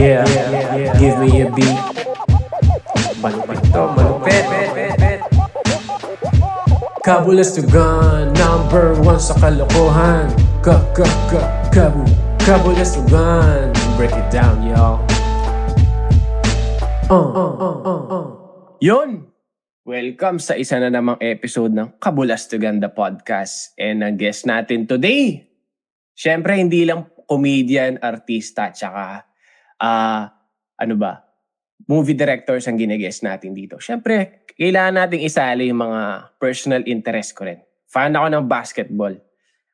Yeah, give me a beat. Malupit to, malupit. Number one sa kalokohan. Ka, ka, ka, kabu, kabulas to gun. Break it down, y'all. Uh, uh, uh, uh, uh. Yun! Welcome sa isa na namang episode ng Kabulastugan the Podcast. And ang guest natin today, syempre hindi lang comedian, artista, tsaka ah ano ba, movie directors ang ginagest natin dito. Syempre, kailangan nating isali yung mga personal interest ko rin. Fan ako ng basketball.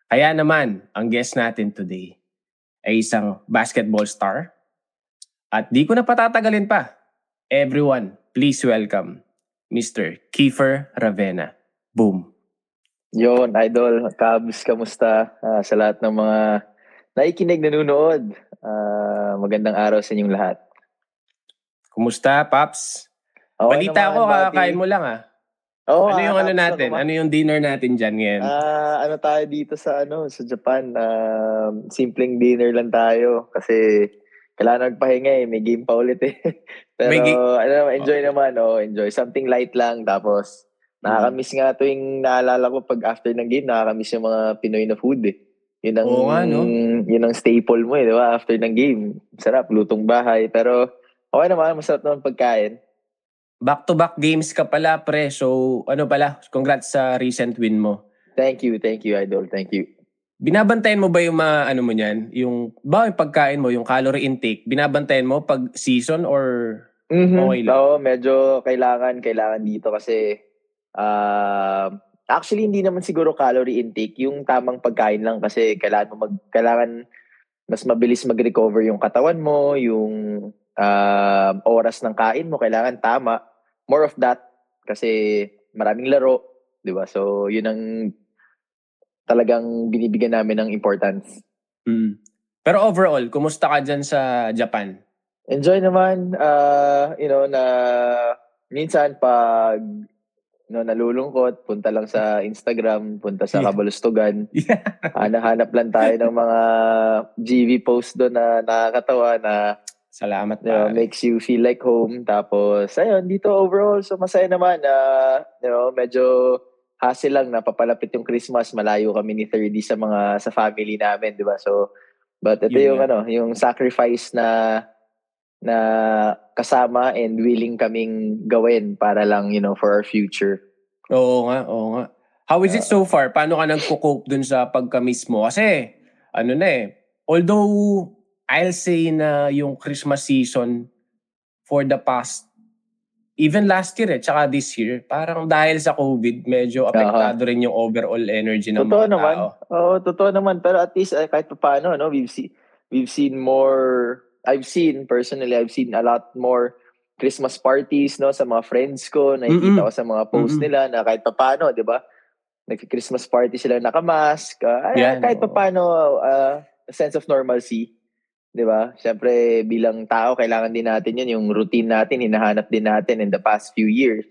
Kaya naman, ang guest natin today ay isang basketball star. At di ko na patatagalin pa. Everyone, please welcome Mr. Kiefer Ravena. Boom. Yon, idol, Cubs, kamusta? Ah, sa lahat ng mga nakikinig, nanonood. Ah, magandang araw sa inyong lahat. Kumusta, Paps? Okay Balita naman, ko, buddy. kakakain mo lang ah. Oo, ano yung ano kakatapos natin? naman. Ano yung dinner natin dyan ngayon? Ah, ano tayo dito sa ano sa Japan? Ah, simpleng dinner lang tayo kasi kailangan magpahinga eh. May game pa ulit eh. Pero May gi- ano, naman, enjoy naman. Oh, enjoy. Something light lang. Tapos nakakamiss nga tuwing naalala ko pag after ng game, nakakamiss yung mga Pinoy na food eh. Yun ang, Oo nga, no? yun ang staple mo eh, di ba? After ng game. Sarap, lutong bahay. Pero okay naman, masarap naman pagkain. Back-to-back games ka pala, pre. So, ano pala, congrats sa recent win mo. Thank you, thank you, Idol. Thank you. Binabantayan mo ba yung mga, ano mo niyan? Yung, ba yung pagkain mo, yung calorie intake, binabantayan mo pag season or Mhm. Okay lang. Oo, medyo kailangan, kailangan dito kasi ah, actually hindi naman siguro calorie intake, yung tamang pagkain lang kasi kailangan mo mag, kailangan mas mabilis mag-recover yung katawan mo, yung ah, oras ng kain mo, kailangan tama. More of that kasi maraming laro, 'di ba? So, yun ang talagang binibigyan namin ng importance. Mm. Pero overall, kumusta ka dyan sa Japan? Enjoy naman, uh, you know, na minsan pag no, nalulungkot, punta lang sa Instagram, punta sa Yeah. Kabalustugan. Yeah. Hanap lang tayo ng mga GV post doon na nakakatawa na Salamat you know, pare. makes you feel like home. Tapos, ayun, dito overall, so masaya naman na, you know, medyo hassle lang na papalapit yung Christmas, malayo kami ni 30 sa mga, sa family namin, di ba? So, but ito Yun yung, nga. ano, yung sacrifice na, na kasama and willing kaming gawin para lang, you know, for our future. Oo nga, oo nga. How is it so far? Paano ka nagko-cope dun sa pagka-miss mo? Kasi, ano na eh, although I'll say na yung Christmas season for the past, even last year eh, tsaka this year, parang dahil sa COVID, medyo apektado rin yung overall energy ng Totoo mga naman. tao. Oo, totoo naman. Pero at least, eh, kahit pa paano, no, we've, seen, we've seen more, I've seen, personally, I've seen a lot more Christmas parties, no, sa mga friends ko, nakikita Mm-mm. ko sa mga posts Mm-mm. nila na kahit pa paano, di ba? Nag-Christmas party sila nakamask. Uh, Yan, kahit oo. paano, uh, a sense of normalcy. Di ba? Siyempre, bilang tao, kailangan din natin yun. Yung routine natin, hinahanap din natin in the past few years.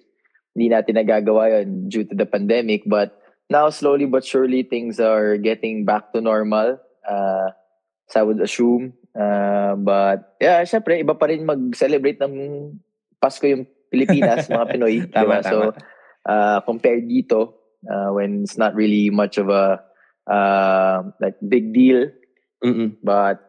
Hindi natin nagagawa yun due to the pandemic. But now, slowly but surely, things are getting back to normal. Uh, so I would assume. Uh, but, yeah, siyempre, iba pa rin mag-celebrate ng Pasko yung Pilipinas, mga Pinoy. Tama, ba? So, uh, compared dito, uh, when it's not really much of a uh, like big deal, Mm-mm. But,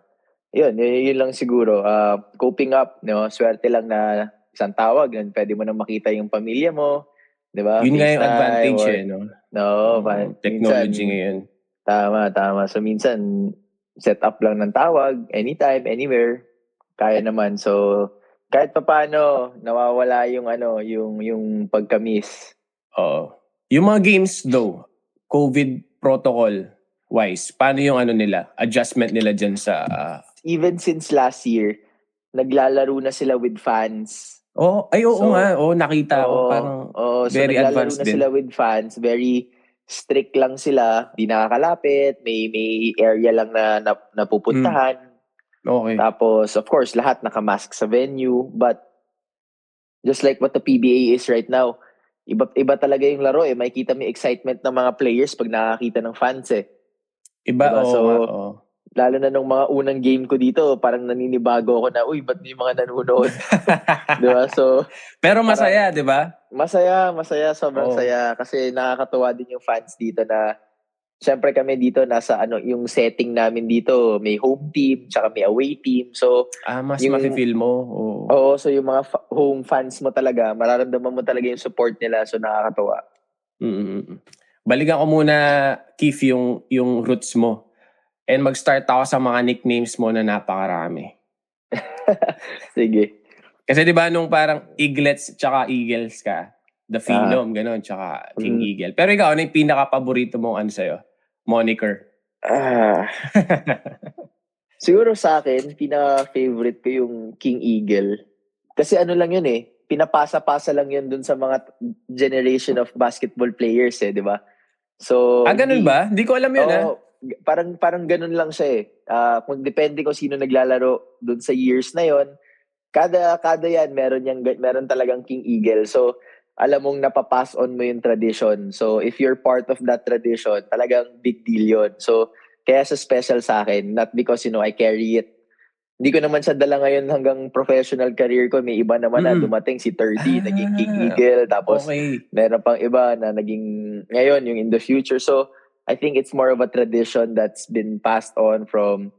yun, yun, yun lang siguro. Uh, coping up, no? swerte lang na isang tawag, yun, pwede mo na makita yung pamilya mo. Di ba? Yun nga yung advantage or- eh, no? No, Oo, pa- technology minsan, ngayon. Tama, tama. So, minsan, set up lang ng tawag, anytime, anywhere, kaya naman. So, kahit pa paano, nawawala yung ano, yung, yung pagka-miss. Oo. Yung mga games though, COVID protocol wise, paano yung ano nila, adjustment nila dyan sa... ah, Even since last year, naglalaro na sila with fans. oh, ay oo So, nga, oh, nakita ko. Oo, Parang, oo, so very advanced na din. sila with fans. Very strict lang sila. Di nakakalapit. May, may area lang na, na napupuntahan. okay. Tapos, of course, lahat nakamask sa venue. But, just like what the PBA is right now, iba, iba talaga yung laro eh. Makikita mo excitement ng mga players pag nakakita ng fans eh. Iba, diba? oo So, oo. Lalo na nung mga unang game ko dito, parang naninibago ako na, uy, ba't may mga nanonood? di ba? So, Pero masaya, di ba? masaya, masaya, sobrang Oo. saya. Kasi nakakatuwa din yung fans dito na, syempre kami dito, nasa ano, yung setting namin dito, may home team, tsaka may away team. So, Ah, mas Yung- mafe-feel mo. Oo. oo, so yung mga fa- home fans mo talaga, mararamdaman mo talaga yung support nila. So, nakakatuwa. Mm-mm. Balikan ko muna, Keith, yung, yung roots mo. And mag-start ako sa mga nicknames mo na napakarami. Sige. Kasi di ba nung parang Eaglets tsaka Eagles ka, The Phenom, gano'n, tsaka King Mm. Eagle. Pero ikaw, ano yung pinaka-paborito mong ano sa'yo? Moniker. Ah. Siguro sa akin, pinaka-favorite ko yung King Eagle. Kasi ano lang yun eh, pinapasa-pasa lang yun dun sa mga generation of basketball players eh, di ba? So, ah, ganun hindi- ba? Hindi ko alam yun, ah. Parang parang ganun lang siya eh. Ah, kung depende kung sino naglalaro doon sa years na yon, kada kada yan meron yang meron talagang King Eagle. So alam mong napapass on mo yung tradition. So if you're part of that tradition, talagang big deal yon. So kaya sa special sa akin, not because you know I carry it. Hindi ko naman siya dala ngayon hanggang professional career ko. May iba naman na Mm. dumating si 30, naging King Ah, Eagle. Tapos Okay. meron pang iba na naging ngayon yung in the future so I think it's more of a tradition that's been passed on from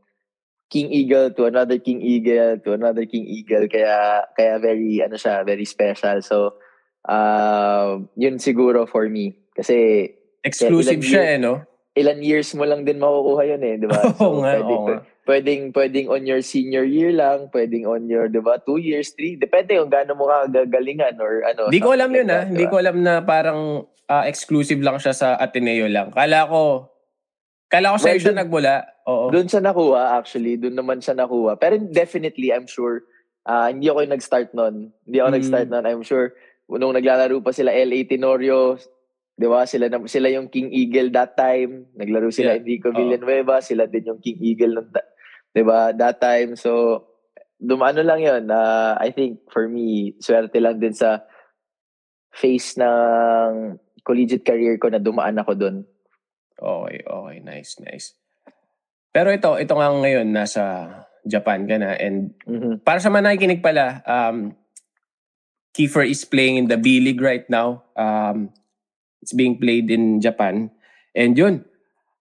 King Eagle to another King Eagle to another King Eagle kaya kaya very ano siya very special so uh, yun siguro for me kasi Exclusive siya, years- eh, no? ilan years mo lang din makukuha yun eh di ba Oo nga, pwedeng, oo nga. pwedeng pwedeng on your senior year lang pwedeng on your di ba two years three depende kung gaano mo ka gagalingan or ano Hindi ko alam yun, ah. Hindi ko alam na parang ah, exclusive lang siya sa Ateneo lang. Kala ko, kala ko sa'yo Well, siya dun- nagmula. Oo. Doon siya nakuha actually, doon naman siya nakuha. Pero definitely, I'm sure, ah, hindi ako yung nag-start nun. Hindi ako Mm. nag-start nun. I'm sure, nung naglalaro pa sila LA Tenorio, di ba, sila, na- sila yung King Eagle that time. Naglaro sila Yeah. Enrico. Villanueva, sila din yung King Eagle nung, ta- di ba, that time. So, dumano lang yun. Ah, I think, for me, swerte lang din sa face ng collegiate career ko na dumaan ako doon. Okay, okay. Nice, nice. Pero ito, ito nga ngayon, nasa Japan ka na. And Mhm. para sa mga nakikinig pala, um, Kiefer is playing in the B League right now. Um, it's being played in Japan. And yun,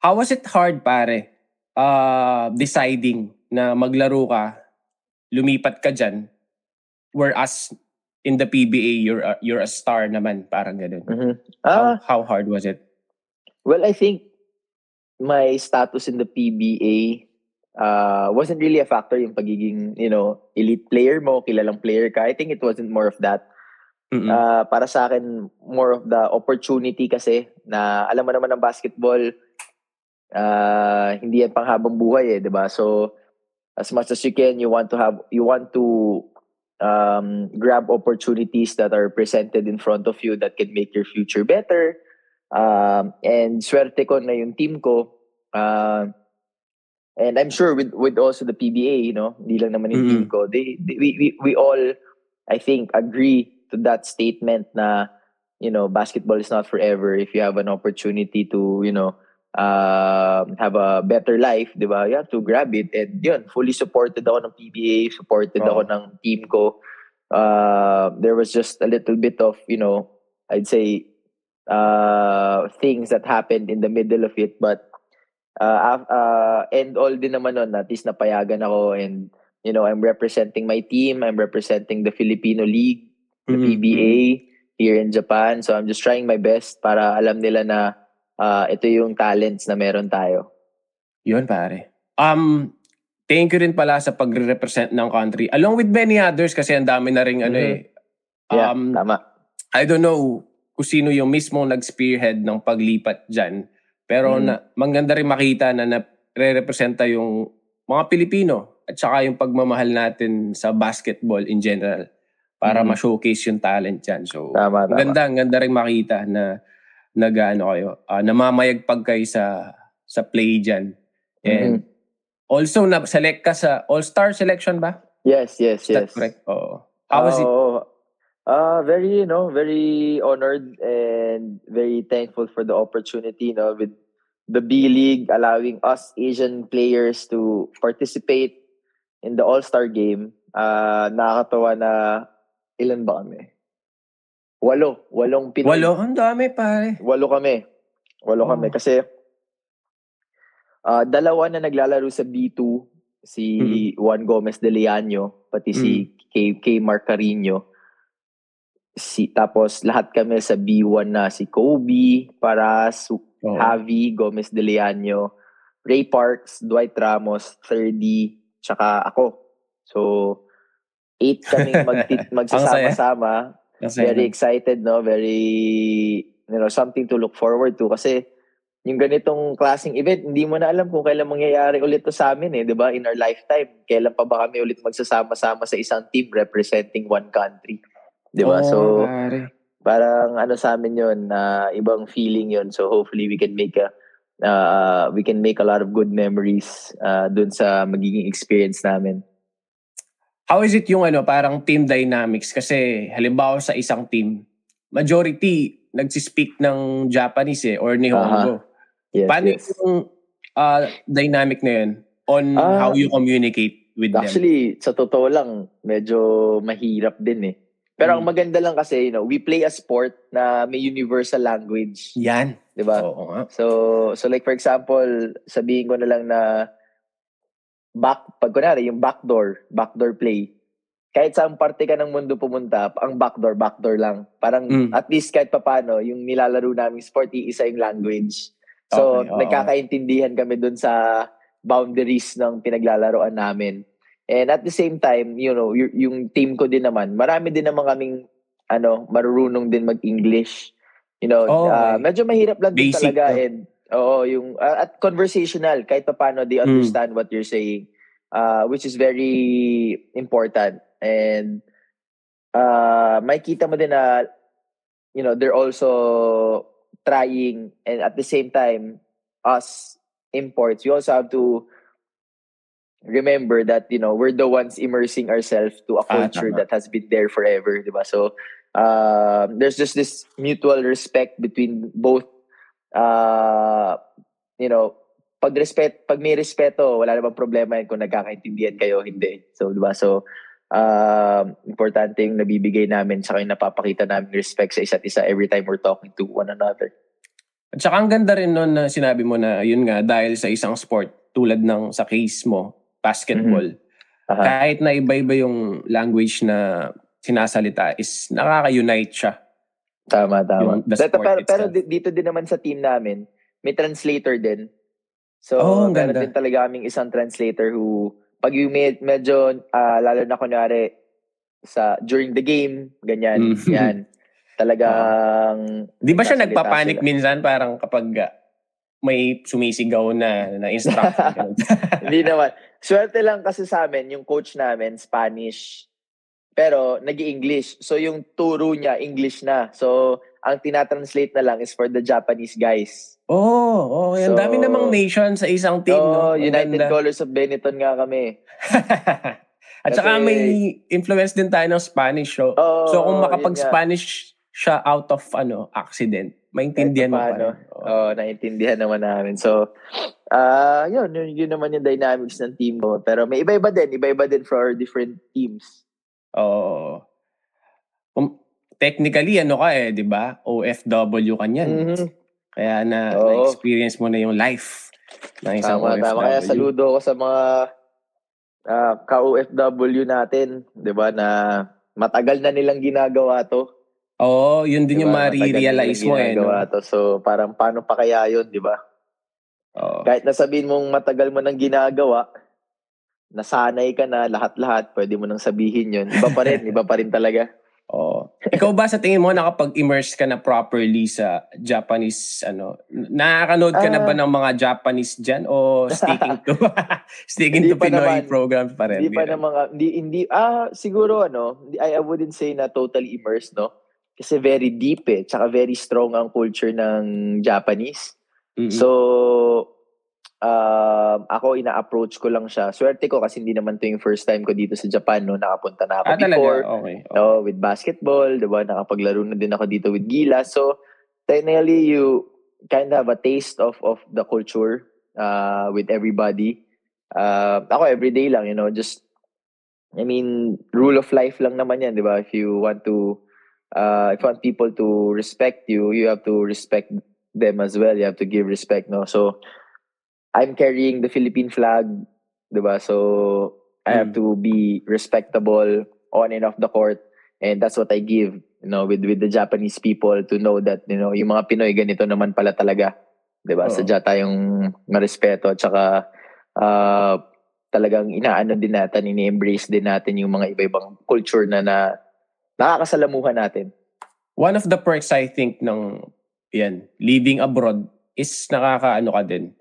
how was it hard, pare, uh, deciding na maglaro ka, lumipat ka dyan, whereas in the PBA, you're a, you're a star naman, parang ganun. Mhm. How, Ah, how hard was it? Well, I think my status in the PBA uh, wasn't really a factor yung pagiging, you know, elite player mo, kilalang player ka. I think it wasn't more of that. Mm-mm. Uh, para sa akin, more of the opportunity kasi na alam mo naman ng basketball, uh, hindi yan panghabang buhay eh, di ba? So, as much as you can, you want to have, you want to um, grab opportunities that are presented in front of you that can make your future better. Um, and swerte ko na yung team ko. Uh, and I'm sure with with also the PBA, you know, hindi lang naman yung team Mhm. ko. They, they we, we we all I think agree to that statement na you know, basketball is not forever. If you have an opportunity to, you know, uh, have a better life, di ba? You have to grab it. And yun, fully supported ako ng PBA, supported Oo. ako ng team ko. Uh, there was just a little bit of, you know, I'd say, uh, things that happened in the middle of it. But, uh, uh, and all din naman nun, at least napayagan ako and, you know, I'm representing my team. I'm representing the Filipino League, the Mhm. PBA here in Japan. So I'm just trying my best para alam nila na uh, ito yung talents na meron tayo. Yun, pare. Um, thank you rin pala sa pagre-represent ng country. Along with many others kasi ang dami na rin ano Mhm. eh. Yeah, Um, tama. I don't know kung sino yung mismong nag-spearhead ng paglipat dyan. Pero Mhm. na, maganda rin makita na nare-representa yung mga Pilipino at saka yung pagmamahal natin sa basketball in general para Mhm. ma-showcase yung talent dyan. So, Tama, tama. ganda, ganda rin makita na nag-ano kayo, ah, namamayagpag kayo sa sa play dyan. And Mhm. also na select ka sa All-Star selection ba? Yes, yes, Is yes. correct? Oo. How was it? Oh, Uh, very, you know, very honored and very thankful for the opportunity, you know, with the B League allowing us Asian players to participate in the All-Star game. Uh, nakakatawa na ilan ba kami? Walo. Walong Pinoy. Walo, ang dami pare. Walo kami. Walo Oh. kami. Kasi ah, dalawa na naglalaro sa B2, si Mm. Juan Gomez de Leaño, pati si K, K. Mark Carino. Si, tapos lahat kami sa B1 na si Kobe, Paras, Oo. Javi, Gomez de Leaño, Ray Parks, Dwight Ramos, 3D, tsaka ako. So, eight kaming magti- magsasama-sama. Kasi, Very excited, no? Very, you know, something to look forward to. Kasi, yung ganitong klaseng event, hindi mo na alam kung kailan mangyayari ulit to sa amin eh, di ba? In our lifetime, kailan pa ba kami ulit magsasama-sama sa isang team representing one country? Di ba? Oo, so, pare. parang ano sa amin yun, na ibang feeling yun. So hopefully we can make a uh, we can make a lot of good memories uh, dun sa magiging experience namin. How is it yung ano, parang team dynamics? Kasi halimbawa sa isang team, majority nagsispeak ng Japanese eh, or Nihongo. Yes, Paano yes. yung ah, dynamic na yun on Ah, how you communicate with them? Actually, sa totoo lang, medyo mahirap din eh. Pero ang Mm. maganda lang kasi, you know, we play a sport na may universal language. Yan. Di ba? Oo nga. So, so like for example, sabihin ko na lang na back, pag kunwari, yung backdoor, backdoor play, kahit saan parte ka ng mundo pumunta, ang backdoor, backdoor lang. Parang Mm. at least kahit papano, yung nilalaro namin sport, iisa yung language. So, Okay, oo. nagkakaintindihan kami dun sa boundaries ng pinaglalaroan namin. And at the same time, you know, y- yung team ko din naman, marami din naman kaming ano, marurunong din mag-English. You know, Oh, okay. medyo mahirap lang din Basic, talaga and oo, yung ah, at conversational kahit pa paano they Mm. understand what you're saying. Uh, which is very important. And uh, makikita mo din na you know, they're also trying and at the same time us imports, we also have to remember that you know we're the ones immersing ourselves to a Ah, culture that has been there forever, di ba? So um, there's just this mutual respect between both uh, you know pag respect pag may respeto wala namang problema yan kung nagkakaintindihan kayo hindi so di ba so um, importante yung nabibigay namin saka yung napapakita namin respect sa isa't isa every time we're talking to one another At saka ang ganda rin nun na sinabi mo na yun nga dahil sa isang sport tulad ng sa case mo, basketball, Aha. kahit na iba-iba yung language na sinasalita is nakaka-unite siya. Tama, tama. Yung Pero, pero, pero dito din naman sa team namin, may translator din. So, Oh, meron ganda. din talaga kaming isang translator who, pag yung med- medyo, ah, lalo na kunwari, sa, during the game, ganyan, Mm. yan. Talagang, Di ba siya nagpapanik sila. minsan parang kapag ah, may sumisigaw na na instructor? ganun? Hindi naman. Swerte lang kasi sa amin, yung coach namin, Spanish. Pero, nag english So, yung turo niya, English na. So, ang tinatranslate na lang is for the Japanese guys. Oo, oh, ang So- dami namang nation sa isang team. Oh, no? Ang United ganda. Colors of Benetton nga kami. At saka Kasi- may influence din tayo ng Spanish. So, Oh, so kung makapag-Spanish siya out of ano accident, maintindihan mo pa. Oo. Oh, naiintindihan naman namin. So, ah, yun, yun, yun naman yung dynamics ng team ko. Pero may iba-iba din, iba-iba din for our different teams. Oo. Kung- technically, ano ka eh, di ba? OFW ka niyan. Mhm. Kaya na, Oo. na-experience mo na yung life ng isang Tama, OFW. tama. Kaya saludo ko sa mga ah, ka-OFW natin, di ba, na matagal na nilang ginagawa to. Oo, yun din Di yung nilang mo eh. No? to. So, parang paano pa kaya yun, di ba? Oo. Kahit nasabihin mong matagal mo nang ginagawa, nasanay ka na lahat-lahat, pwede mo nang sabihin yun. Iba pa rin, iba pa rin talaga. Oo. Ikaw ba sa tingin mo nakapag-immerse ka na properly sa Japanese ano? Nakakanood ka na ba Ah. ng mga Japanese diyan o sticking to sticking to Pinoy naman. programs pa rin? Hindi pa na mga, hindi, hindi, ah, siguro ano, I, I wouldn't say na totally immersed, no? Kasi very deep eh, tsaka very strong ang culture ng Japanese. Mm-mm. So, um, ako ina-approach ko lang siya. Swerte ko kasi hindi naman to yung first time ko dito sa Japan, no? Nakapunta na ako ah, talaga? before. Okay. okay. Oh, with basketball, 'di ba? Nakapaglaro na din ako dito with Gila. So, technically you kind of have a taste of of the culture uh, with everybody. Uh, ako everyday lang, you know, just I mean, rule of life lang naman yan, di ba? If you want to, uh, if you want people to respect you, you have to respect them as well. You have to give respect, no? So, I'm carrying the Philippine flag, di ba? So, I have Mm. to be respectable on and off the court. And that's what I give, you know, with, with the Japanese people to know that, you know, yung mga Pinoy, ganito naman pala talaga. Di ba? Oo. Sadya tayong marespeto. Tsaka, uh, talagang inaano din natin, ini-embrace din natin yung mga iba-ibang culture na, na nakakasalamuhan natin. One of the perks I think ng yan, living abroad is nakakaano ka din.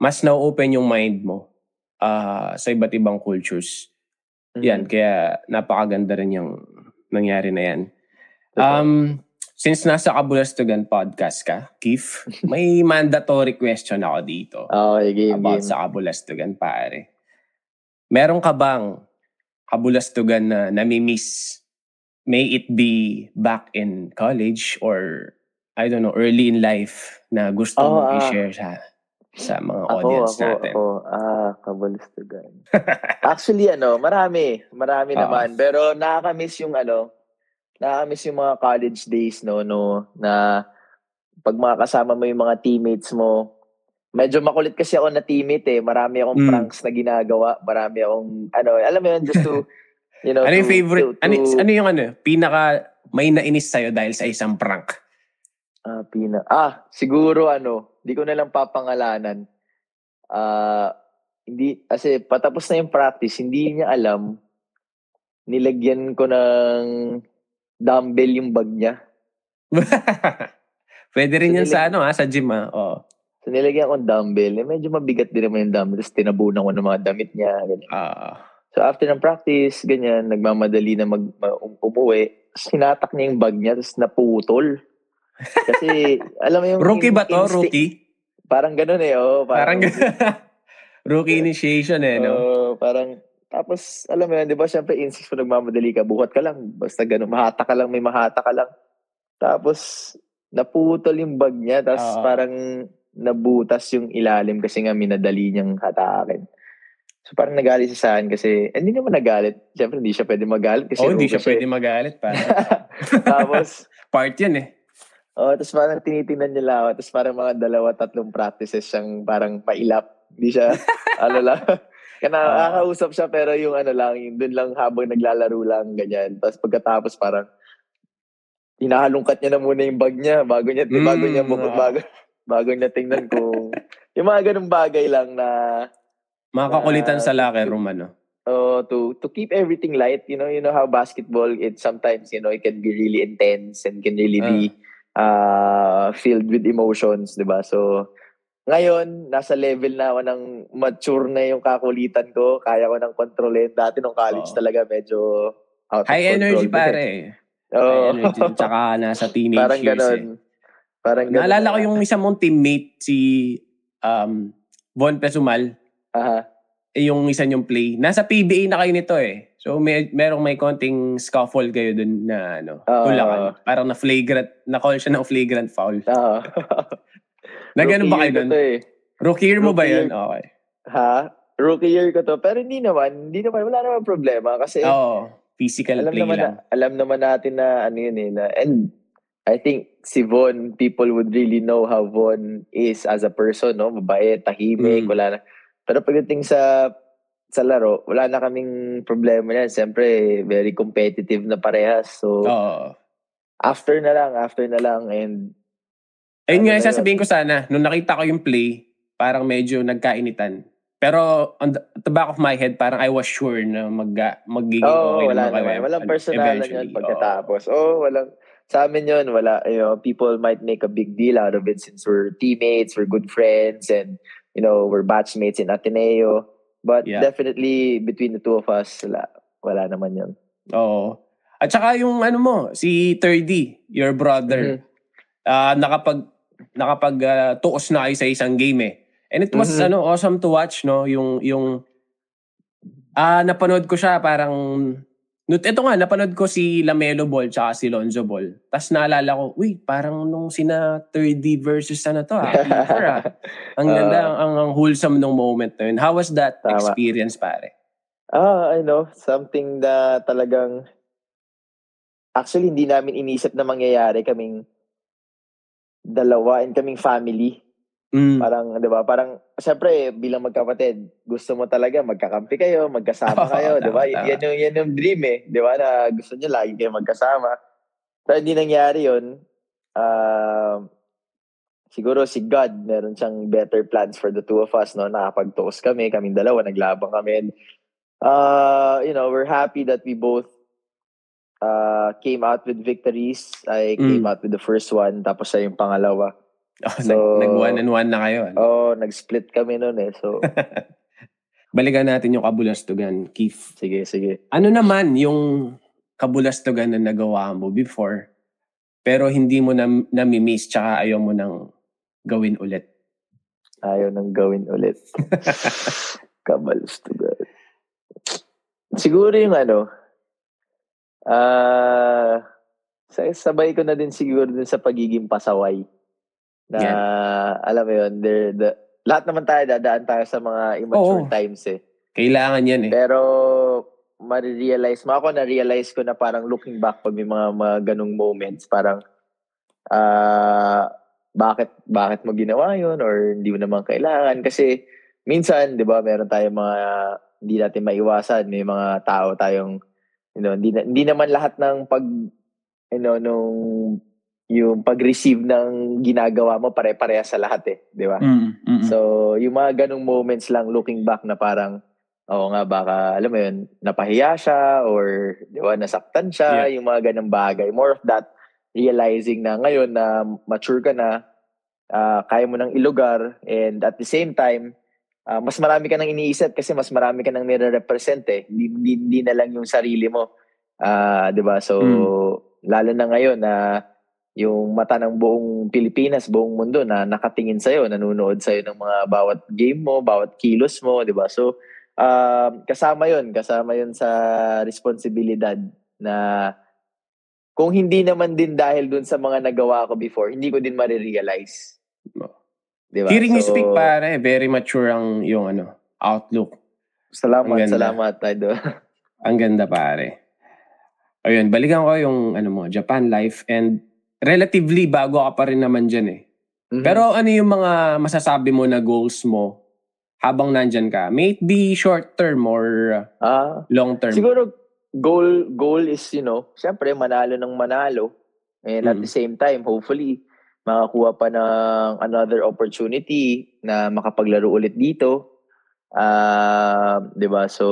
Mas na-open yung mind mo ah, sa iba't ibang cultures. Yan, kaya napakaganda rin yung nangyari na yan. Um, since nasa Kabulastugan podcast ka, Keith, may mandatory question ako dito Okay, game, about game. sa Kabulastugan, pare. Meron ka bang Kabulastugan na nami-miss? May it be back in college or I don't know, early in life na gusto Oh, mong ah. i-share sa sa mga Ako, audience ako, natin. ako. Ah, kabalistugan. Actually, ano, marami. Marami Oo. naman. Pero nakakamiss yung ano, nakakamiss yung mga college days, no, no, na pag mga kasama mo yung mga teammates mo, medyo makulit kasi ako na teammate eh. Marami akong Mm. pranks na ginagawa. Marami akong, ano, alam mo yun, just to, you know, ano yung to- favorite? to- ano, to- ano yung ano? Pinaka may nainis sa'yo dahil sa isang prank? Ah, pina. Ah, siguro ano, di ko na lang papangalanan. Ah, hindi kasi patapos na yung practice, hindi niya alam. Nilagyan ko ng dumbbell yung bag niya. Pwede rin So, yan sa ano ha, sa gym ha. Oh. So nilagyan ko ng dumbbell. Eh, medyo mabigat din naman yung dumbbell. Tapos tinabunan ko ng mga damit niya. Ganyan. Ah. So after ng practice, ganyan, nagmamadali na mag, ma- um- umuwi. Tapos hinatak niya yung bag niya, tapos naputol. Kasi, alam mo yung... rookie ba to? instinct- Rookie? Parang ganun eh, oh. Parang rookie initiation eh, no? Oo, parang, tapos, alam mo yan, di ba, syempre, insist mo nagmamadali ka, buhat ka lang, basta ganun, mahata ka lang, may mahata ka lang. Tapos, naputol yung bag niya, tapos Oo. parang nabutas yung ilalim kasi nga minadali niyang hatakin. So, parang nagalit siya sa akin kasi, eh, hindi naman nagalit. Syempre, hindi siya pwede magalit kasi oh, hindi siya rookie pwede magalit pa. tapos, Part yan eh. Oh, tapos parang tinitingnan niya lang ako. Tapos parang mga dalawa, tatlong practices siyang parang mailap. Hindi siya, ano lang. Kaya nakakausap siya pero yung ano lang, yung dun lang habang naglalaro lang, ganyan. Tapos pagkatapos parang hinahalungkat niya na muna yung bag niya bago niya, Mm, bago niya, oo. bago, bago niya tingnan kung, yung mga ganung bagay lang na, Mga kakulitan Ah, sa locker room, ano? oh, to to keep everything light, you know, you know how basketball it sometimes, you know, it can be really intense and can really be uh filled with emotions, 'di ba? So ngayon, nasa level na ako ng mature na yung kakulitan ko. Kaya ko nang kontrolin. Dati nung college Oo. talaga medyo out of High energy pare. Oo. High energy. Tsaka nasa teenage Parang years ganon. eh. Parang ganon. Naalala ko yung isa mong teammate, si um, Von Pesumal. Aha. eh, yung isa niyong play. Nasa PBA na kayo nito eh. So may merong may konting scuffle kayo dun na ano, tulakan. Parang na flagrant, na call siya ng flagrant foul. Oo. Na ganun ba kayo to eh. Rookie year mo ba Rookie yun? year. Okay. Ha? Rookie year ko to. Pero hindi naman. Hindi naman. Wala naman problema. Kasi Oo. Physical alam play naman, lang. na, alam naman natin na ano yun eh. Na, and I think si Von, people would really know how Von is as a person, no? Mabait, tahimik, Mm. wala na. Pero pagdating sa sa laro, wala na kaming problema yan. Siyempre, very competitive na parehas. So, Oo. after na lang, after na lang. And, Ayun nga, Ano na sasabihin ko sana, nung nakita ko yung play, parang medyo nagkainitan. Pero on the, at the back of my head, parang I was sure na mag, magiging oh, okay wala naman kayo. Walang eventually. yun pagkatapos. Oh, walang, sa amin yun, wala, you know, people might make a big deal out of it since we're teammates, we're good friends, and, you know, we're batchmates in Ateneo. But Yeah. definitely, between the two of us, wala, wala naman yun. Oo. At saka yung ano mo, si 3D, your brother, Mhm. ah nakapag nakapag ah, tuos na kayo sa isang game eh. And it was Mhm. ano awesome to watch no yung yung ah napanood ko siya parang ito nga, napanood ko si Lamelo Ball tsaka si Lonzo Ball. Tapos naalala ko, wait, parang nung sina 3D versus ano to ah. Peter, ah. Ang ganda, Ah. ang, ang wholesome nung moment na yun. How was that Tama. experience, pare? Ah, I know. Something na talagang... Actually, hindi namin inisip na mangyayari kaming dalawa and kaming family. Mm. Parang, di ba? Parang, syempre, bilang magkapatid, gusto mo talaga magkakampi kayo, magkasama Oo, kayo, di ba? Yan yung, yan yung dream eh. Di ba? Na gusto nyo lagi kayo magkasama. Pero hindi nangyari yun. Um, siguro si God, meron siyang better plans for the two of us, no? Nakapag-toast kami, kaming dalawa, naglabang kami. And, uh, you know, we're happy that we both uh, came out with victories. I came Mm. out with the first one, tapos siya yung pangalawa. Oh, So- nag, nag one and one na kayo. ano? Oh, nag-split kami noon eh. So, Balikan natin yung kabulastugan, Keith. sige, sige. Ano naman yung kabulastugan na nagawa mo before, pero hindi mo na, nami-miss tsaka ayaw mo nang gawin ulit? Ayaw nang gawin ulit. God. Siguro yung ano, ah, sa- sabay ko na din siguro din sa pagiging pasaway. Na, alam mo yun, there, the, lahat naman tayo dadaan tayo sa mga immature Oo. times eh. Kailangan yan eh. Pero, marirealize mo ako, na-realize ko na parang looking back pag may mga, mga ganong moments, parang, ah, bakit, bakit mo ginawa yun or hindi mo naman kailangan? Kasi, minsan, di ba, meron tayong mga, hindi natin maiwasan, may mga tao tayong, you know, hindi, na- hindi naman lahat ng pag, you know, nung, yung pag-receive ng ginagawa mo, pare-pareha sa lahat eh, di ba? Mm, mm, mm. So, yung mga ganong moments lang looking back na parang, oo nga, baka, alam mo yun, napahiya siya or, di ba, nasaktan siya, yung mga ganong bagay. More of that, realizing na ngayon na mature ka na, ah, kaya mo nang ilugar, and at the same time, ah, mas marami ka nang iniisip kasi mas marami ka nang nire-represent eh. Hindi, hindi, hindi na lang yung sarili mo. Ah, di ba? So, lalo na ngayon na yung mata ng buong Pilipinas, buong mundo na nakatingin sa'yo, nanonood sa'yo ng mga bawat game mo, bawat kilos mo, di ba? So, um, kasama yun, kasama yun sa responsibilidad na kung hindi naman din dahil dun sa mga nagawa ko before, hindi ko din marirealize. Di ba? Hearing you So, speak, pare, very mature ang yung ano, outlook. Salamat, salamat, Idol. Ang ganda, pare. Ayun, balikan ko yung ano mo, Japan life and relatively bago ka pa rin naman dyan eh. Mhm. Pero ano yung mga masasabi mo na goals mo habang nandyan ka? May it be short term or uh, long term? Siguro goal goal is you know, syempre manalo ng manalo and at Mm. the same time hopefully makakuha pa ng another opportunity na makapaglaro ulit dito. Ah, 'di ba? So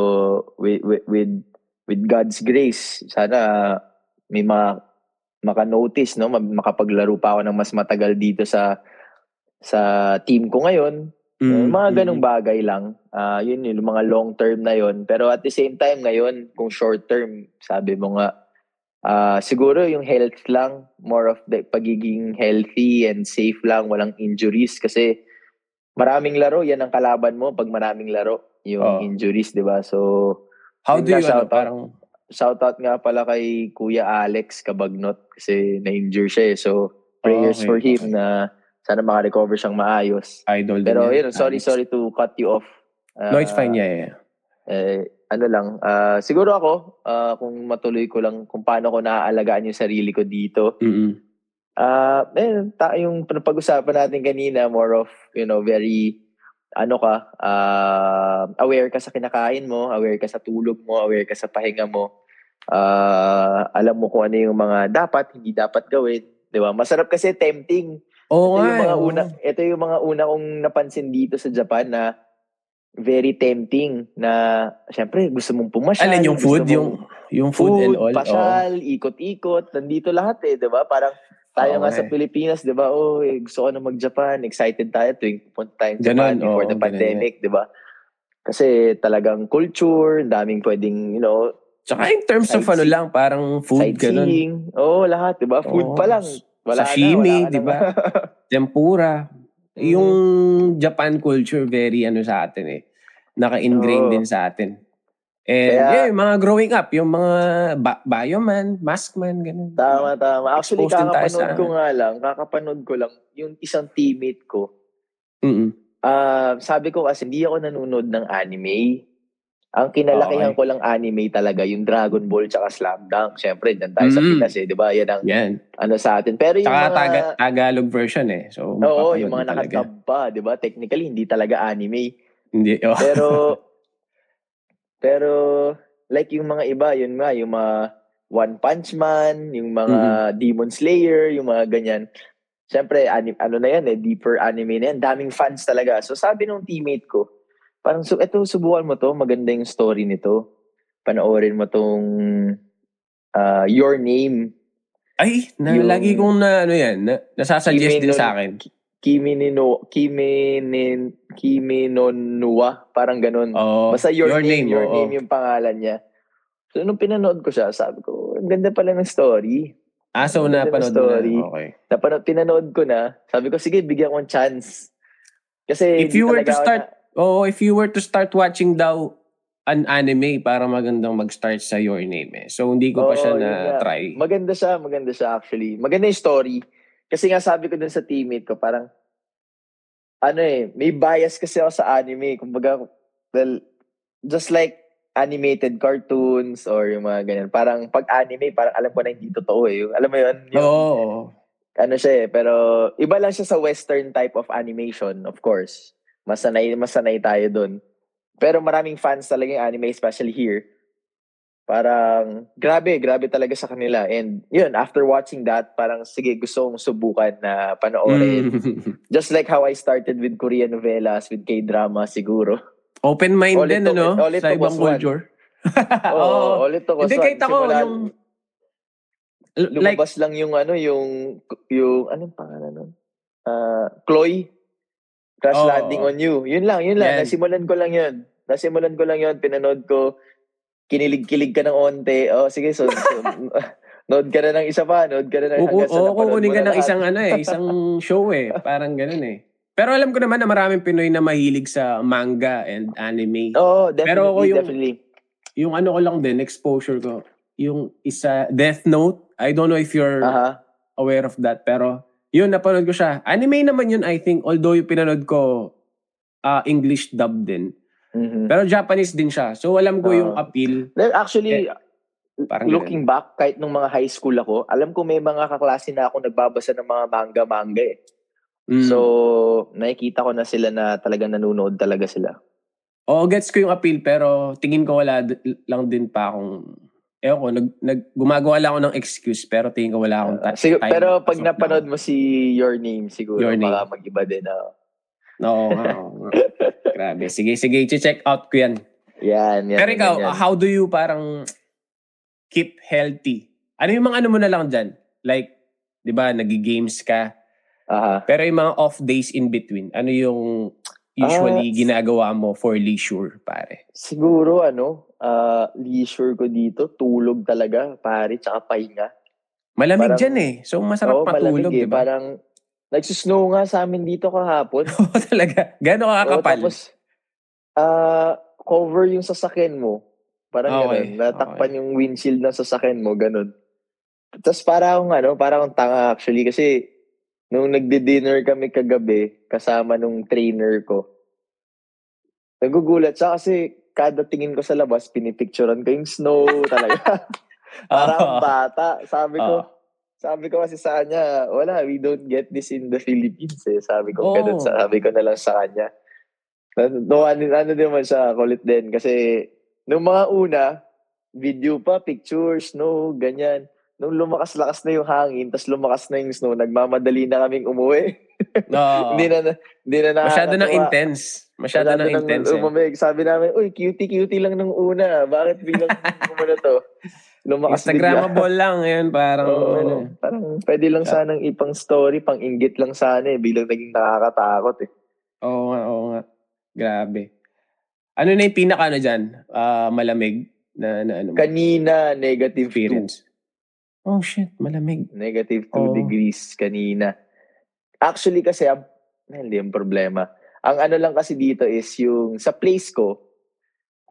with, with with with God's grace, sana may ma maka-notice no, ma- makapaglaro pa ako ng mas matagal dito sa sa team ko ngayon. Mm, mga mm, ganong bagay lang. Ah, yun yun, yung mga long term na yun. Pero at the same time ngayon, kung short term, sabi mo nga, ah siguro yung health lang, more of the pagiging healthy and safe lang, walang injuries. Kasi maraming laro, yan ang kalaban mo pag maraming laro, yung Oo. injuries, di ba? So, How do you, ano, parang, shoutout nga pala kay Kuya Alex Kabagnot kasi na-injure siya eh. So, prayers Okay, for him okay. na sana maka-recover siyang maayos. idol Pero yun, sorry, Alex. sorry to cut you off. No, it's Ah, fine, yeah, yeah. Eh, ano lang, ah, siguro ako, ah, kung matuloy ko lang kung paano ko naaalagaan yung sarili ko dito. Mm-mm. Ah, eh, ta- yung pag-usapan natin kanina, more of, you know, very, ano ka, ah, aware ka sa kinakain mo, aware ka sa tulog mo, aware ka sa pahinga mo. Ah, alam mo kung ano yung mga dapat, hindi dapat gawin. Di ba? Masarap kasi tempting. Oo ito yung mga eh, una, ito yung mga una kong napansin dito sa Japan na very tempting na syempre gusto mong pumasyal. Alin yung food, mong- yung, yung food, and all. pasyal, ikot-ikot, nandito lahat eh, 'di ba? Parang tayo Oo nga sa. Pilipinas, 'di ba? Oh, eh, gusto ko na mag-Japan, excited tayo tuwing pupunta tayo sa Japan before oo, the pandemic, 'di ba? Kasi talagang culture, daming pwedeng, you know, Tsaka in terms of ano lang, parang food, ganun. Oo, lahat, 'di ba? Food Oo. pa lang. Wala Sashimi, di ba? Tempura. Mhm. Yung Japan culture, very ano sa atin eh. Naka-ingrain Oo. din sa atin. And Kaya- yeah, yung mga growing up, yung mga ba- bioman, maskman, ganun. Tama, tama. Actually, Exposed kakapanood sa- ko nga lang, kakapanood ko lang, yung isang teammate ko, Mm-mm. ah sabi ko kasi hindi ako nanonood ng anime. Ang kinalakihan Okay. ko lang anime talaga, yung Dragon Ball tsaka Slam Dunk. Siyempre, dyan tayo sa Mm. Pinas eh, di ba? Yan ang Yan. ano sa atin. Pero yung Tsaka mga... taga- Tagalog version eh. So, Oo, yung mga nakatab pa, di ba? Technically, hindi talaga anime. Hindi. Oh. Pero, pero, like yung mga iba, yun nga, yung mga One Punch Man, yung mga Demon Slayer, yung mga ganyan. Siyempre, ani- ano na yan eh, deeper anime na yan. Daming fans talaga. So sabi nung teammate ko, parang, so, eto, subukan mo to, maganda yung story nito. Panoorin mo tong ah, Your Name, Ay, na, Yung- lagi kong na, ano yan, na, nasasuggest din no- sa akin. Kimi Nino, Kimi Nin, Kimi no Nuwa, parang ganun. Oh, Basta your, name, your oo. name yung pangalan niya. So, nung pinanood ko siya, sabi ko, ang ganda pala ng story. Ah, so napanood mo na. Okay. Napanood, pinanood ko na, sabi ko, sige, bigyan ko ng chance. Kasi, If you were to start, na- oh, if you were to start watching daw an anime, para magandang mag-start sa Your Name eh. So, hindi ko pa Oo, siya na-try. maganda siya, maganda siya actually. Maganda yung story. Kasi nga sabi ko dun sa teammate ko, parang, ano eh, may bias kasi ako sa anime. Kumbaga, well, just like animated cartoons or yung mga ganyan. Parang pag anime, parang alam ko na hindi totoo eh. Yung- Alam mo yun? Yung, Oo. ano siya eh, pero iba lang siya sa western type of animation, of course. Masanay, masanay tayo dun. Pero maraming fans talaga yung anime, especially here. Parang, grabe, grabe talaga sa kanila. And yun, after watching that, parang, sige, gusto kong subukan na panoorin. Mm. Just like how I started with Korean novelas, with K-drama siguro. Open mind All it din, took- ano? all it Sa took ibang was culture. Oo, Oo. ulit to. Hindi, kahit ako, yung... Like, lumabas lang yung ano, yung, yung, anong pangalan nun? Ah, Chloe. Crash Oo. Landing on You. Yun lang, yun lang. Yan. Nasimulan ko lang yun. Nasimulan ko lang yun. Pinanood ko. Kinilig-kilig ka ng onte. Oh, sige, so, so nood ka na ng isa pa. Nood ka na ng hanggang sa oo, kukunin ka ng isang ano eh, isang show eh. Parang ganun eh. Pero alam ko naman na maraming Pinoy na mahilig sa manga and anime. Oo, definitely, Pero ako yung- definitely. Yung ano ko lang din, exposure ko, yung isa, Death Note. I don't know if you're Aha. aware of that, pero yun, napanood ko siya. Anime naman yun, I think, although yung pinanood ko, ah, English dub din. Mhm. Pero Japanese din siya. So alam ko yung Ah. appeal. Then, Actually, Parang looking back, kahit nung mga high school ako, alam ko may mga kaklase na ako nagbabasa ng mga manga-manga eh. Mm. So, nakikita ko na sila na talagang nanonood talaga sila. Oo, gets ko yung appeal, pero tingin ko wala d- lang din pa akong, ewan ko, nag, nag, gumagawa lang ako ng excuse, pero tingin ko wala akong ta- Uh, Sig- time. pero pag napanood mo si Your Name, siguro Your Name. baka mag-iba din. ah. now. Oo, oo. Grabe. Sige, sige, check out ko yan. yan, yan. Pero ikaw, yan, yan. how do you parang keep healthy? Ano yung mga ano mo na lang dyan? Like, di ba, nag-games ka, Aha. pero yung mga off days in between, ano yung usually Ah, ginagawa mo for leisure, pare? Siguro, ano, ah, leisure ko dito, tulog talaga, pare, tsaka pahinga. Malamig Parang- dyan eh. So, masarap malamig matulog, eh. di ba? Parang, nagsusnow nga sa amin dito kahapon. Oo, talaga. Gano'n Oo, kakapal? tapos, ah, cover yung sasakyan mo. Parang Okay, ganun. Natakpan yung windshield ng sasakyan mo, ganun. Tapos para akong ano, para akong tanga actually kasi nung nagdi-dinner kami kagabi kasama nung trainer ko. Nagugulat siya kasi kada tingin ko sa labas, pinipicturean ko yung snow talaga. Parang Oo. bata. Sabi ko, Oo. Sabi ko kasi sa kanya, wala, we don't get this in the Philippines eh. Sabi ko, Oo. ganun, sabi ko na lang sa kanya. No, ano, ano din man siya, kulit din. Kasi, nung mga una, video pa, pictures, no, ganyan. Nung lumakas-lakas na yung hangin, tas lumakas na yung snow, nagmamadali na kaming umuwi. Oo. hindi na, hindi na Masyado nang intense. Masyado, nang nang intense. Eh. umamig. Sabi namin, uy, cutie-cutie lang nung una. Bakit biglang umano to? Lumakas bigla. Instagrammable lang. Yan, parang Oo, ano. parang pwede lang sanang ipang story, pang inggit lang sana eh. Bilang naging nakakatakot eh. Oo nga, oo nga. Grabe. Ano na yung pinaka ano dyan? Ah, malamig na, na ano? Kanina, negative 2. experience. Oh shit, malamig. Negative 2 Oo. degrees kanina. Actually kasi, ang, hindi yung problema. Ang ano lang kasi dito is yung sa place ko,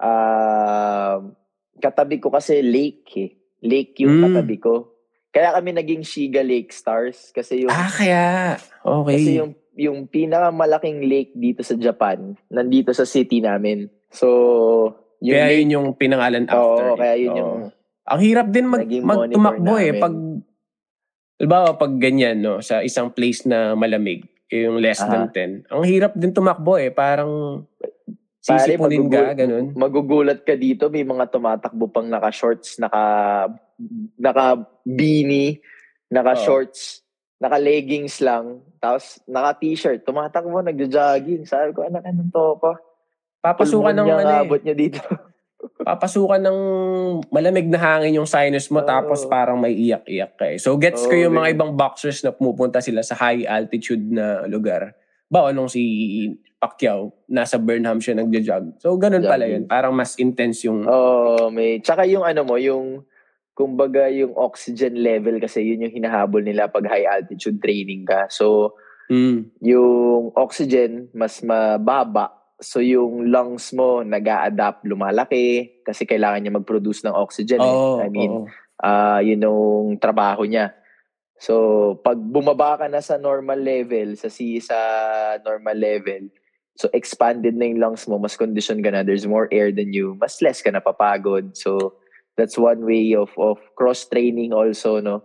um, katabi ko kasi lake eh. Lake yung Mm. katabi ko. Kaya kami naging Shiga Lake Stars kasi yung Ah, kaya. Okay. kasi yung yung pinakamalaking lake dito sa Japan, nandito sa city namin. So, yung kaya lake, yun yung pinangalan after. Oo, kaya yun Oo. yung Ang hirap din mag, naging mag monitor tumakbo eh. Pag, halimbawa, pag ganyan, no, sa isang place na malamig, yung less than 10, ang hirap din tumakbo eh. Parang Pare, sisipunin ka, magugul- ganun. magugulat ka dito, may mga tumatakbo pang naka-shorts, naka naka-beanie, naka-shorts, naka-leggings lang, tapos naka-t-shirt, tumatakbo, nagja-jogging. Sabi ko, anak, anong to pa? Papasukan ng, ano, eh, niya dito. papasukan ng malamig na hangin yung sinus mo Oo. tapos parang may iyak-iyak ka eh. So gets ko Oo, yung mga ganun. ibang boxers na pumupunta sila sa high altitude na lugar. Ba, nung si Pacquiao, nasa Burnham siya nagja-jog. So ganun pala yun. Parang mas intense yung... Oo, may, tsaka yung ano mo, yung, kumbaga yung oxygen level kasi yun yung hinahabol nila pag high altitude training ka. So, Mm. yung oxygen mas mababa. So yung lungs mo nag adapt lumalaki kasi kailangan niya mag-produce ng oxygen. eh. Oo, I mean, oo. ah yun yung trabaho niya. So pag bumaba ka na sa normal level, sa si sa normal level, so expanded na yung lungs mo, mas condition ka na, there's more air than you, mas less ka napapagod. So that's one way of of cross training also, no?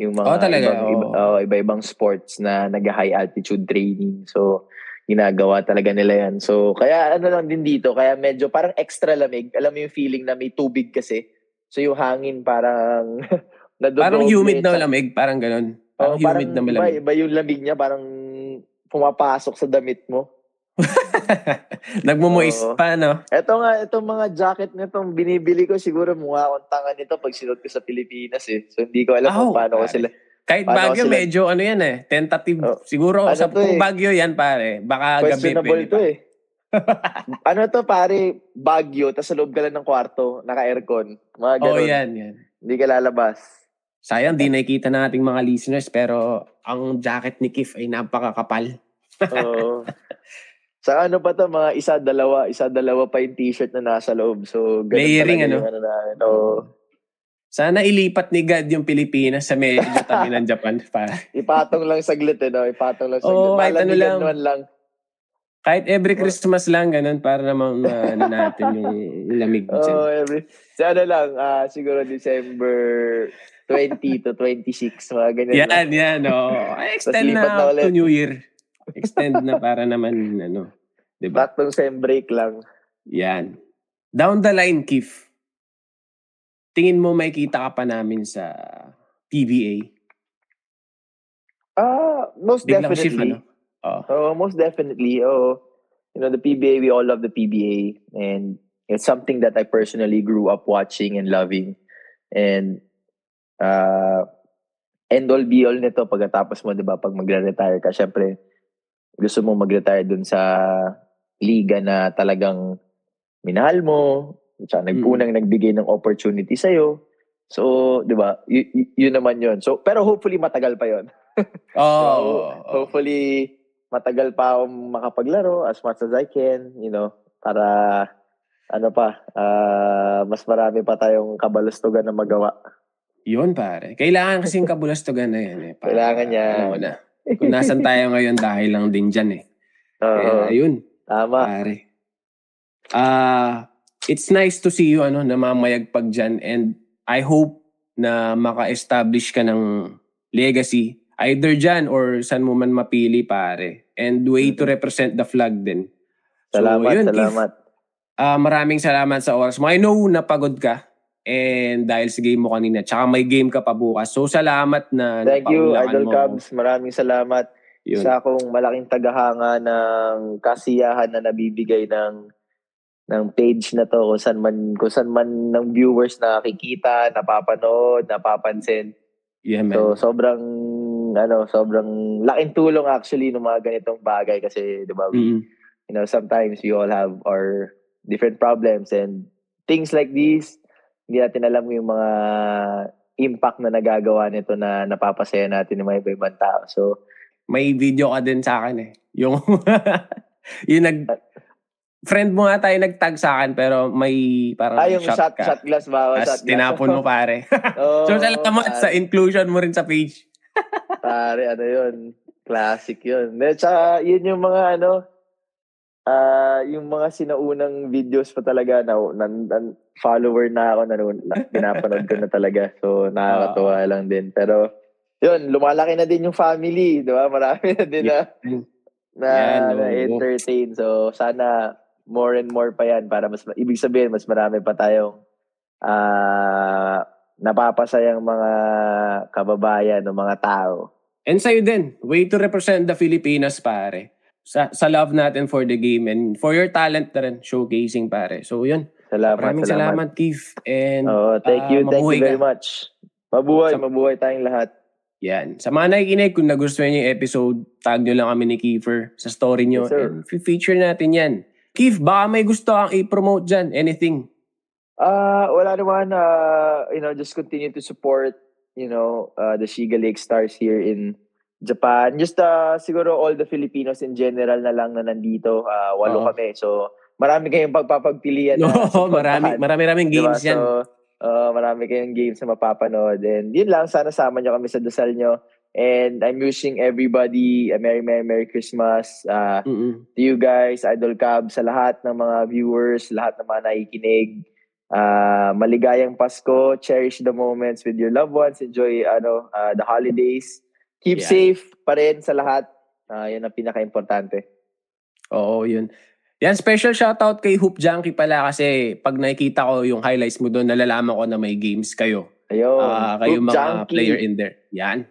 Yung mga Oo, talaga, ibang, oo. iba, oo, iba-ibang sports na nag-high altitude training. So ginagawa talaga nila yan. So, kaya ano lang din dito, kaya medyo parang extra lamig. Alam mo yung feeling na may tubig kasi. So, yung hangin parang nadodoble. Parang humid na malamig. Parang ganun. Parang Oo, humid na iba, malamig. iba yung lamig niya, parang pumapasok sa damit mo. Nagmumoist Oo. pa, no? Ito nga, itong mga jacket nitong binibili ko, siguro mukha akong tanga nito pag sinuot ko sa Pilipinas eh. So, hindi ko alam kung Oh, paano ko sila. Kahit Paano Baguio, sila- medyo ano yan eh. Tentative. Oh. Siguro, Ano sa kung eh? Baguio yan, pare. Baka gabi pwede to pa. eh. ano to pare, Baguio, tas sa loob ka lang ng kwarto, naka-aircon. Mga ganun. yan, yan. Hindi ka lalabas. Sayang, di nakikita ng ating mga listeners, pero ang jacket ni Kif ay napakakapal. Oo. sa ano pa to, mga isa, dalawa, isa, dalawa pa yung t-shirt na nasa loob. So, ganun Layering, ano? yung ano namin. Oo. Sana ilipat ni God yung Pilipinas sa medyo tabi ng Japan. Para. Ipatong lang saglit eh, no? Ipatong lang saglit. Oo, kahit ano lang. lang. Kahit every Christmas lang, ganun, para naman uh, ano natin yung lamig Oo, dyan. every... Sa ano lang, ah, siguro December 20 to 26, mga ganyan lang. Yan, yan. Oh. Ay, extend na na, ulit. to New Year. Extend na para naman, ano, di ba? Baktong sem break lang. Yan. Down the line, Kif. Tingin mo may kita ka pa namin sa PBA? Ah, most Biglang definitely. shift, ano? Oh. Oh, most definitely. Oh, you know, the PBA, we all love the PBA. And it's something that I personally grew up watching and loving. And, uh, end all be all nito pagkatapos mo, di ba, pag magre-retire ka, syempre, gusto mo mag-retire dun sa liga na talagang minahal mo, tsaka nagpunang nagbigay ng opportunity sa'yo. So, di ba, y- y- yun naman yun. So, pero hopefully matagal pa yun. Oh, So, oh, hopefully, matagal pa akong makapaglaro as much as I can, you know, para, ano pa, ah, mas marami pa tayong kabalastugan na magawa. Yun, pare. Kailangan kasing kabulastugan na yan. Eh, para, Kailangan yan. Ano na. Kung nasan tayo ngayon dahil lang din dyan eh. Oo, Kaya, ayun, tama. pare. Ah, it's nice to see you ano namamayagpag dyan and I hope na maka-establish ka ng legacy either dyan or saan mo man mapili pare and way to represent the flag din. So, Salamat, yun, Keith. salamat. Ah, maraming salamat sa oras mo. I know na pagod ka and dahil sa game mo kanina tsaka may game ka pa bukas. So salamat na Thank you, Idol mo. Cubs. Maraming salamat. Yun. Isa akong malaking tagahanga ng kasiyahan na nabibigay ng ng page na to kung saan man kung saan man ng viewers nakikita, napapanood, napapansin. Yeah, man. So sobrang ano, sobrang laking tulong actually ng mga ganitong bagay kasi 'di ba? we- Mm. You know, sometimes we all have our different problems and things like these, hindi natin alam yung mga impact na nagagawa nito na napapasaya natin ng mga iba-ibang tao. So, may video ka din sa akin eh. Yung, yung nag, friend mo nga tayo nagtag sa akin pero may parang Ah, yung shot, shot, ka. shot glass ba? Tapos tinapon mo pare. Oo, so salamat pare. sa inclusion mo rin sa page. Pare, ano yun? Classic yun. At saka, yun yung mga ano, ah yung mga sinaunang videos pa talaga na, na, na- follower na ako, na, na, pinapanood ko na talaga. So, nakakatuwa lang din. Pero, yun, lumalaki na din yung family, di ba? Marami na din na, na, Yan, oo. na entertain. So, sana more and more pa yan para mas, ibig sabihin, mas marami pa tayong ah napapasayang mga kababayan o mga tao. And sa'yo din, way to represent the Filipinas, pare. Sa, sa love natin for the game and for your talent na rin, showcasing, pare. So, yun. Salamat, Maraming salamat, Keith. And Oh, thank ah, you, thank mabuhay you very ka. much. Mabuhay, Sa- mabuhay tayong lahat. yan. Sa mga nakikinig, kung nagustuhan niyo yung episode, tag nyo lang kami ni Kiefer sa story nyo. Yes, sir. and feature natin yan. Keith, baka may gusto kang i-promote dyan. Anything. Ah, wala naman uh, you know, just continue to support, you know, uh, the Shiga Lake Stars here in Japan. Just uh, siguro all the Filipinos in general na lang na nandito, uh, walo Oo. kami. So, marami kayong pagpapagpilian na Oo, marami, marami raming Diba? games yan. So, uh, marami kayong games na mapapanood. And yun lang, sana sama nyo kami sa dasal nyo. And I'm wishing everybody a Merry, Merry, Merry Christmas. Uh, Mm-mm. to you guys, Idol Cab, sa lahat ng mga viewers, lahat ng mga nakikinig. Uh, maligayang Pasko. Cherish the moments with your loved ones. Enjoy ano uh, the holidays. Keep Yeah. safe pa rin sa lahat. Uh, yan ang pinaka-importante. Oo, yun. Yan, special shoutout kay Hoop Junkie pala kasi pag nakikita ko yung highlights mo doon, nalalaman ko na may games kayo. Ayun. Ah, kayo Hoop mga Junkie. player in there. Yan.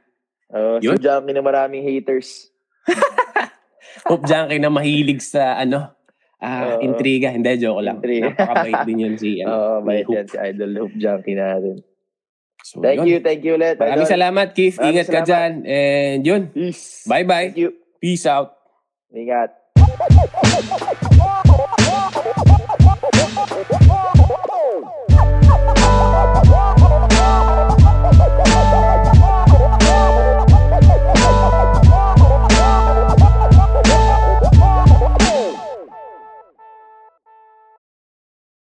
Uh, Yun. Hoop Junkie na maraming haters. Hoop Junkie na mahilig sa ano, ah Oo. intriga. Hindi, joke lang. Intriga. Napakabait din yun si, ano, may Hoop. yan si Idol Hoop Junkie natin. So, Thank yun. you, thank you ulit. Maraming Idol. salamat, Keith. Maraming Ingat ka salamat. dyan. And yun, Peace. bye-bye. Thank you. Peace out. Ingat.